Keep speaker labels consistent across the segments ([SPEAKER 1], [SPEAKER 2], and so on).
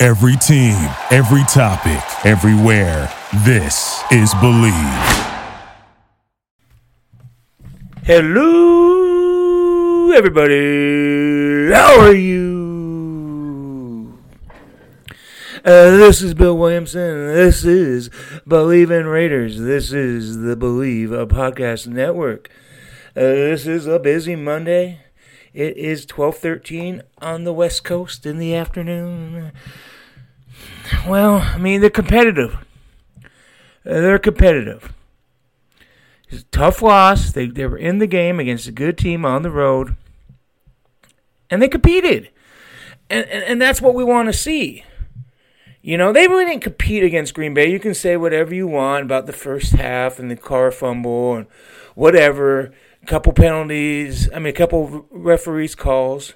[SPEAKER 1] Every team, every topic, everywhere. This is Bleav.
[SPEAKER 2] Hello, everybody. How are you? Uh, this is Bill Williamson. This is Bleav in Raiders. This is the Bleav a Podcast Network. Uh, this is a busy Monday. It is twelve thirteen on the West Coast in the afternoon. Well, I mean they're competitive. Uh, they're competitive. It's a tough loss. They they were in the game against a good team on the road, and they competed, and and, and that's what we want to see. You know, they really didn't compete against Green Bay. You can say whatever you want about the first half and the car fumble and whatever. Couple penalties. I mean, a couple referees calls.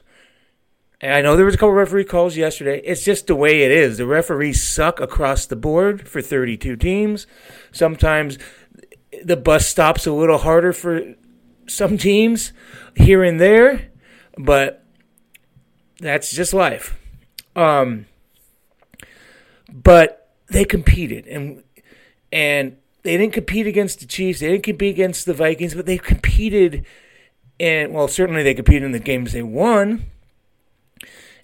[SPEAKER 2] And I know there was a couple referee calls yesterday. It's just the way it is. The referees suck across the board for 32 teams. Sometimes the bus stops a little harder for some teams here and there, but that's just life. Um, but they competed and and they didn't compete against the Chiefs. They didn't compete against the Vikings, but they competed and well, certainly they competed in the games they won.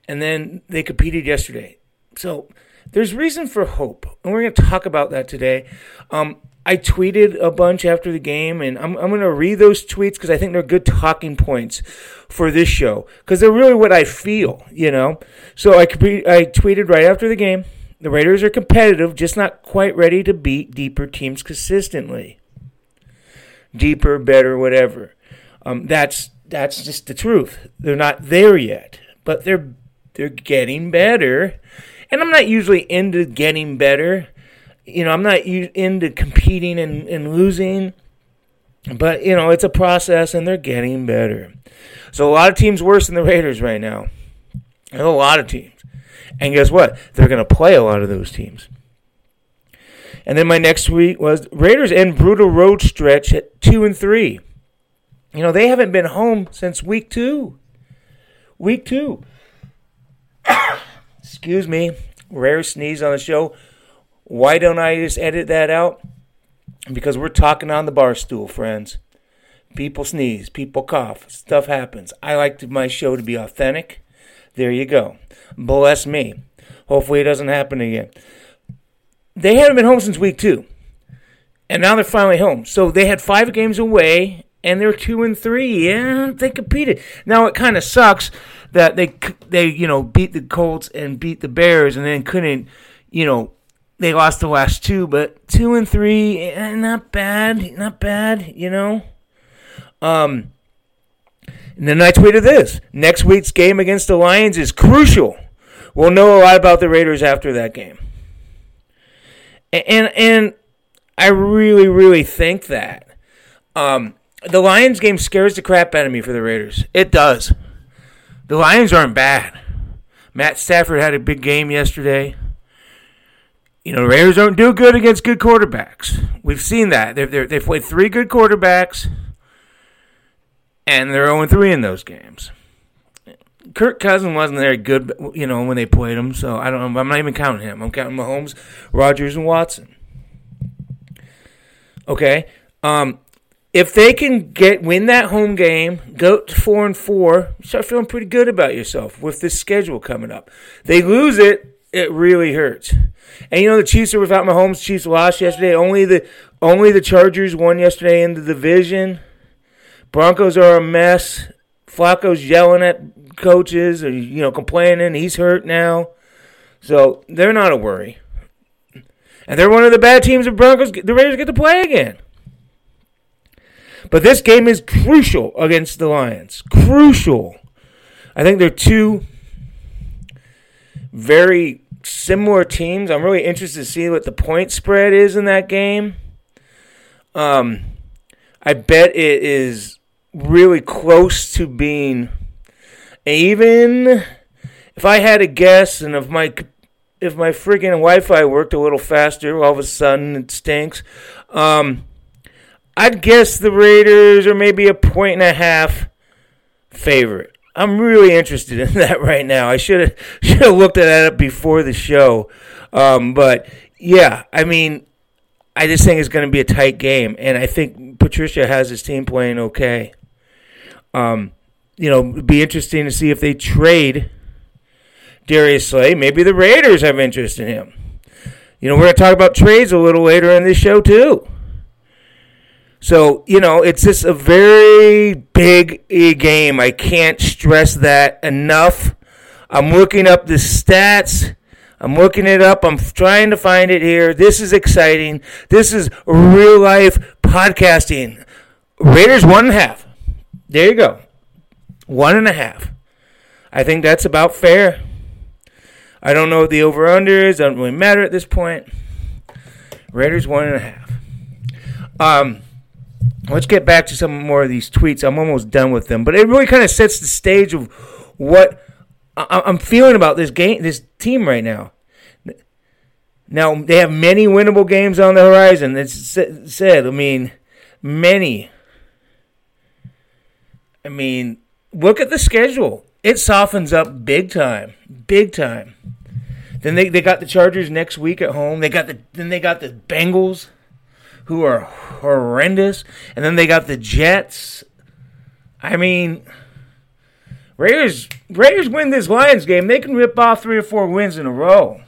[SPEAKER 2] And then they competed yesterday. So there's reason for hope, and we're going to talk about that today. Um, I tweeted a bunch after the game, and I'm, I'm going to read those tweets because I think they're good talking points for this show because they're really what I feel, you know. So I I tweeted right after the game. The Raiders are competitive, just not quite ready to beat deeper teams consistently. Deeper, better, whatever. Um, that's that's just the truth. They're not there yet, but they're they're getting better. And I'm not usually into getting better. You know, I'm not into competing and, and losing. But, you know, it's a process and they're getting better. So a lot of teams worse than the Raiders right now. a lot of teams. And guess what? They're going to play a lot of those teams. And then my next week was Raiders end brutal road stretch at two and three. You know, they haven't been home since week two. Week two. Excuse me. Rare sneeze on the show. Why don't I just edit that out? Because we're talking on the bar stool, friends. People sneeze, people cough, stuff happens. I like to, my show to be authentic. There you go. Bless me. Hopefully it doesn't happen again. They haven't been home since week two. And now they're finally home. So they had five games away and they're two and three. Yeah, they competed. Now it kind of sucks that they they you know beat the Colts and beat the Bears and then couldn't you know they lost the last two, but two and three, eh, not bad, not bad, you know. Um, and then I tweeted this: next week's game against the Lions is crucial. We'll know a lot about the Raiders after that game, and and, I really really think that. Um, the Lions game scares the crap out of me for the Raiders. It does. The Lions aren't bad. Matt Stafford had a big game yesterday. You know, Raiders don't do good against good quarterbacks. We've seen that. They've, they have played three good quarterbacks, and they're 0 3 in those games. Kirk Cousins wasn't very good, you know, when they played him, so I don't. I'm not even counting him. I'm counting Mahomes, Rodgers, and Watson. Okay, um, if they can get win that home game, go to four and four, start feeling pretty good about yourself with this schedule coming up. They lose it, it really hurts. And you know the Chiefs are without Mahomes. Chiefs lost yesterday. Only the only the Chargers won yesterday in the division. Broncos are a mess. Flacco's yelling at coaches or you know complaining. He's hurt now, so they're not a worry. And they're one of the bad teams. The Broncos, the Raiders get to play again. But this game is crucial against the Lions. Crucial. I think they're two very similar teams. I'm really interested to see what the point spread is in that game. Um, I bet it is really close to being even. If I had a guess, and if my if my freaking Wi-Fi worked a little faster, all of a sudden it stinks. Um, I'd guess the Raiders are maybe a point and a half favorite. I'm really interested in that right now. I should have should have looked at that up before the show, um, but yeah, I mean, I just think it's going to be a tight game, and I think Patricia has his team playing okay. Um, you know, it'd be interesting to see if they trade Darius Slay. Maybe the Raiders have interest in him. You know, we're going to talk about trades a little later in this show too. So, you know, it's just a very big game. I can't stress that enough. I'm looking up the stats. I'm looking it up. I'm trying to find it here. This is exciting. This is real life podcasting. Raiders one and a half. There you go. One and a half. I think that's about fair. I don't know what the over under is. Doesn't really matter at this point. Raiders one and a half. Um, let's get back to some more of these tweets. I'm almost done with them, but it really kind of sets the stage of what I'm feeling about this game, this team right now. Now they have many winnable games on the horizon. It's said. I mean, many. I mean, look at the schedule. It softens up big time, big time. Then they, they got the Chargers next week at home. They got the then they got the Bengals who are horrendous. And then they got the Jets. I mean, Raiders Raiders win this Lions game. They can rip off three or four wins in a row.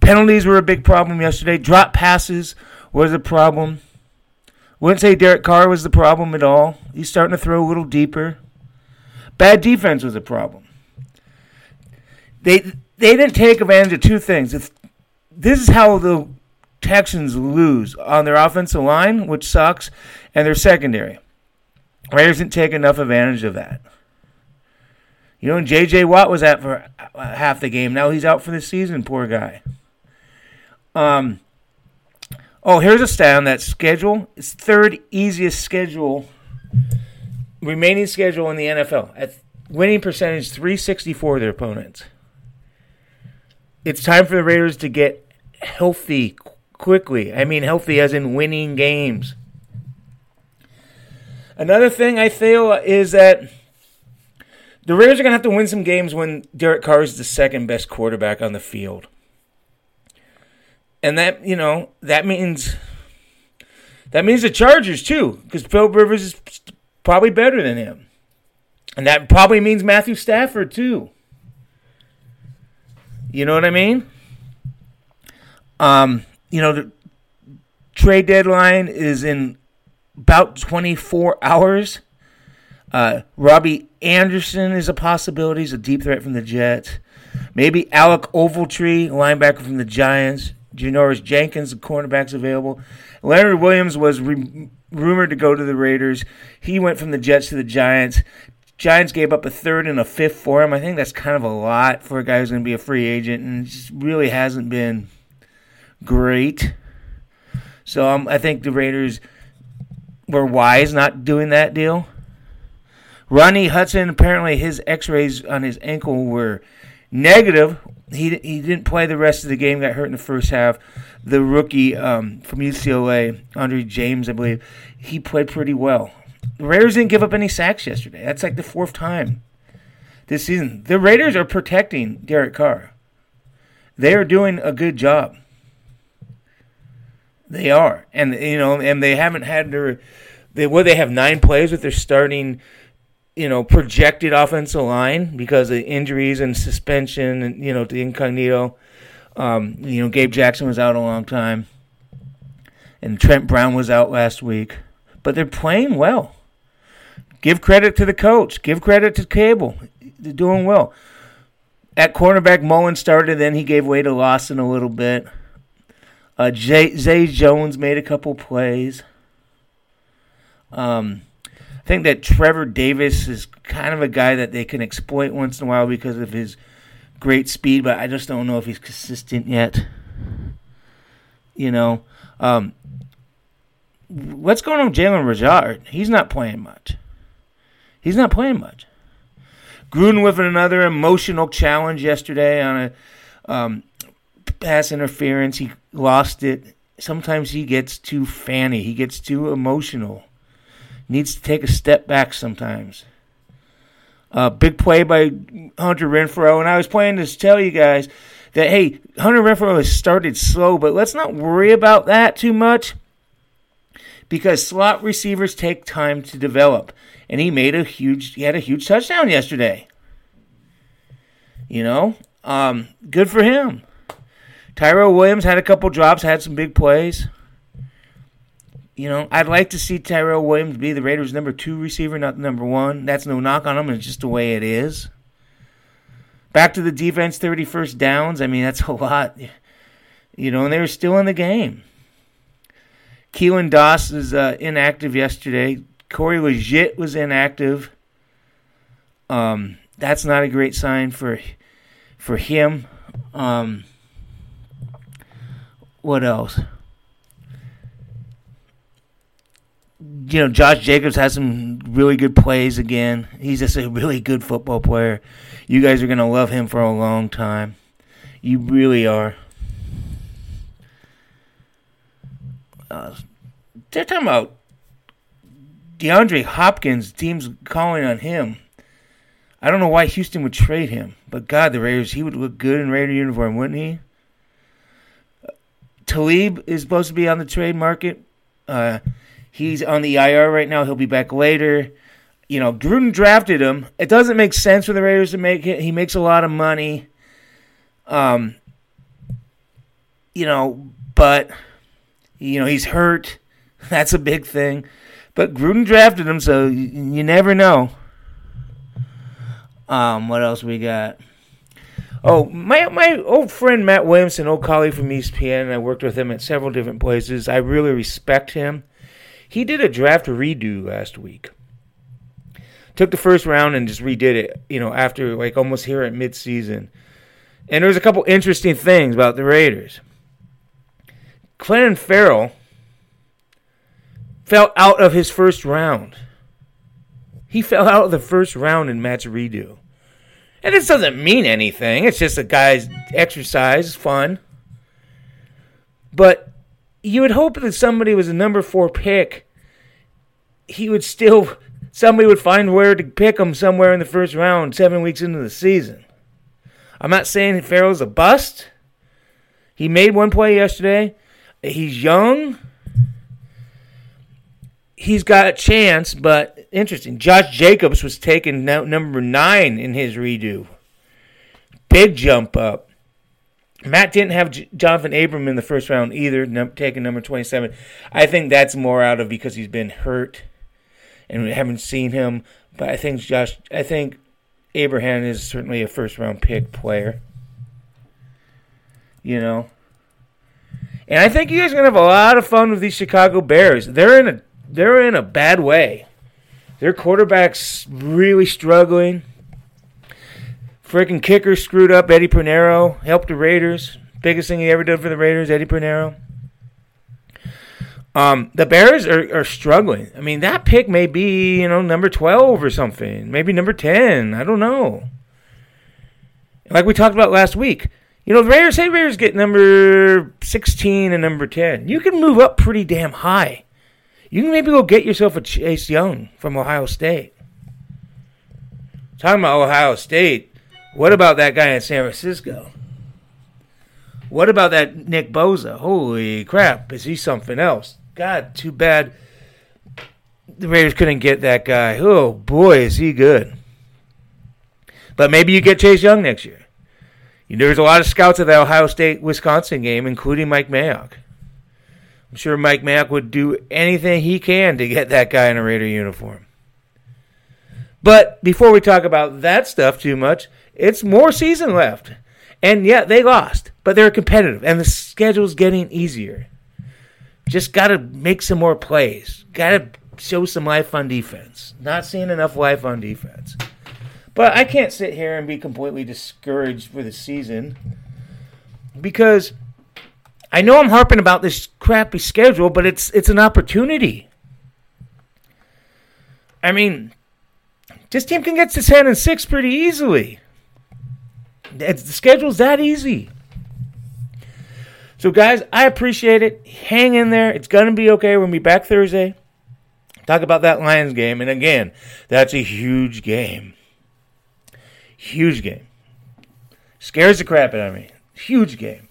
[SPEAKER 2] Penalties were a big problem yesterday. Drop passes was a problem. Wouldn't say Derek Carr was the problem at all. He's starting to throw a little deeper. Bad defense was a problem. They they didn't take advantage of two things. This is how the Texans lose on their offensive line, which sucks, and their secondary. Raiders didn't take enough advantage of that. You know, J.J. Watt was out for half the game. Now he's out for the season. Poor guy. Um. Oh, here's a stat on that schedule. It's third easiest schedule, remaining schedule in the NFL. At winning percentage 364 of their opponents. It's time for the Raiders to get healthy quickly. I mean, healthy as in winning games. Another thing I feel is that the Raiders are going to have to win some games when Derek Carr is the second best quarterback on the field. And that, you know, that means that means the Chargers too, because Phil Rivers is probably better than him. And that probably means Matthew Stafford too. You know what I mean? Um, you know, the trade deadline is in about 24 hours. Uh, Robbie Anderson is a possibility. He's a deep threat from the Jets. Maybe Alec Ogletree, linebacker from the Giants. Janoris Jenkins, the cornerback's available. Leonard Williams was re- rumored to go to the Raiders. He went from the Jets to the Giants. Giants gave up a third and a fifth for him. I think that's kind of a lot for a guy who's going to be a free agent, and just really hasn't been great. So um, I think the Raiders were wise not doing that deal. Rodney Hudson, apparently his x-rays on his ankle were negative. He, he didn't play the rest of the game, got hurt in the first half. The rookie um, from UCLA, Andre James, I believe, he played pretty well. The Raiders didn't give up any sacks yesterday. That's like the fourth time this season. The Raiders are protecting Derek Carr. They are doing a good job. They are, and you know, and they haven't had their. They well, they have nine plays with their starting, you know, projected offensive line because of injuries and suspension, and you know, the Incognito. Um, you know, Gabe Jackson was out a long time, and Trent Brown was out last week, but they're playing well. Give credit to the coach. Give credit to Cable. They're doing well. At cornerback, Mullen started, then he gave way to Lawson a little bit. Uh, Jay, Zay Jones made a couple plays. Um, I think that Trevor Davis is kind of a guy that they can exploit once in a while because of his great speed, but I just don't know if he's consistent yet. You know, um, what's going on with Jalen Richard? He's not playing much. He's not playing much. Gruden with another emotional challenge yesterday on a um, pass interference. He lost it. Sometimes he gets too fanny. He gets too emotional. Needs to take a step back sometimes. Uh, big play by Hunter Renfrow. And I was planning to tell you guys that, hey, Hunter Renfrow has started slow, but let's not worry about that too much because slot receivers take time to develop. And he made a huge, he had a huge touchdown yesterday. You know, um, good for him. Tyrell Williams had a couple drops, had some big plays. You know, I'd like to see Tyrell Williams be the Raiders' number two receiver, not the number one. That's no knock on him. It's just the way it is. Back to the defense, 31st downs. I mean, that's a lot. You know, and they were still in the game. Keelan Doss is uh, inactive yesterday. Corey Liuget was inactive. Um, that's not a great sign for for him. Um, what else? You know, Josh Jacobs has some really good plays again. He's just a really good football player. You guys are going to love him for a long time. You really are. Uh, they're talking about DeAndre Hopkins. Teams calling on him. I don't know why Houston would trade him, but God, the Raiders, he would look good in Raider uniform, wouldn't he? Talib is supposed to be on the trade market. Uh, he's on the IR right now. He'll be back later. You know, Gruden drafted him. It doesn't make sense for the Raiders to make it. He makes a lot of money. Um, you know, but you know he's hurt. That's a big thing. But Gruden drafted him, so you, you never know. Um, what else we got? Oh, my my old friend Matt Williamson, old colleague from ESPN, I worked with him at several different places. I really respect him. He did a draft redo last week. Took the first round and just redid it, you know, after like almost here at midseason. And there was a couple interesting things about the Raiders. Clelin Ferrell fell out of his first round. He fell out of the first round in Matt's redo. And this doesn't mean anything. It's just a guy's exercise, it's fun. But you would hope that somebody was a number four pick. He would still, somebody would find where to pick him somewhere in the first round, seven weeks into the season. I'm not saying Ferrell's a bust. He made one play yesterday. He's young he's got a chance, but interesting. Josh Jacobs was taken number nine in his redo. Big jump up. Matt didn't have J- Jonathan Abram in the first round either, num- taking number 27. I think that's more out of because he's been hurt and we haven't seen him. But I think Josh, I think Abraham is certainly a first round pick player. You know? And I think you guys are going to have a lot of fun with these Chicago Bears. They're in a they're in a bad way. Their quarterback's really struggling. Freaking kicker screwed up. Eddie Piñeiro helped the Raiders. Biggest thing he ever did for the Raiders, Eddie Piñeiro. Um, the Bears are, are struggling. I mean, that pick may be, you know, number 12 or something. Maybe number 10. I don't know. Like we talked about last week. You know, the Raiders, say Raiders get number 16 and number 10. You can move up pretty damn high. You can maybe go get yourself a Chase Young from Ohio State. Talking about Ohio State, what about that guy in San Francisco? What about that Nick Bosa? Holy crap, is he something else? God, too bad the Raiders couldn't get that guy. Oh boy, is he good. But maybe you get Chase Young next year. There's a lot of scouts at the Ohio State Wisconsin game, including Mike Mayock. I'm sure Mike Mack would do anything he can to get that guy in a Raider uniform. But before we talk about that stuff too much, it's more season left. And yeah, they lost, but they're competitive, and the schedule's getting easier. Just got to make some more plays. Got to show some life on defense. Not seeing enough life on defense. But I can't sit here and be completely discouraged for the season because I know I'm harping about this crappy schedule, but it's it's an opportunity. I mean, this team can get to ten and six pretty easily. It's, the schedule's that easy. So, guys, I appreciate it. Hang in there. It's to be okay. We'll be back Thursday. Talk about that Lions game. And again, that's a huge game. Huge game. Scares the crap out of me. Huge game.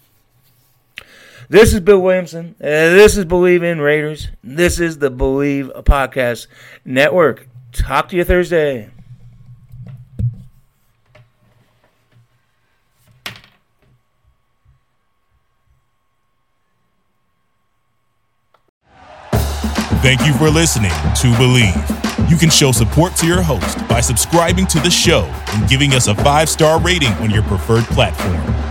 [SPEAKER 2] This is Bill Williamson. This is Bleav in Raiders. This is the Bleav Podcast Network. Talk to you Thursday.
[SPEAKER 1] Thank you for listening to Bleav. You can show support to your host by subscribing to the show and giving us a five star rating on your preferred platform.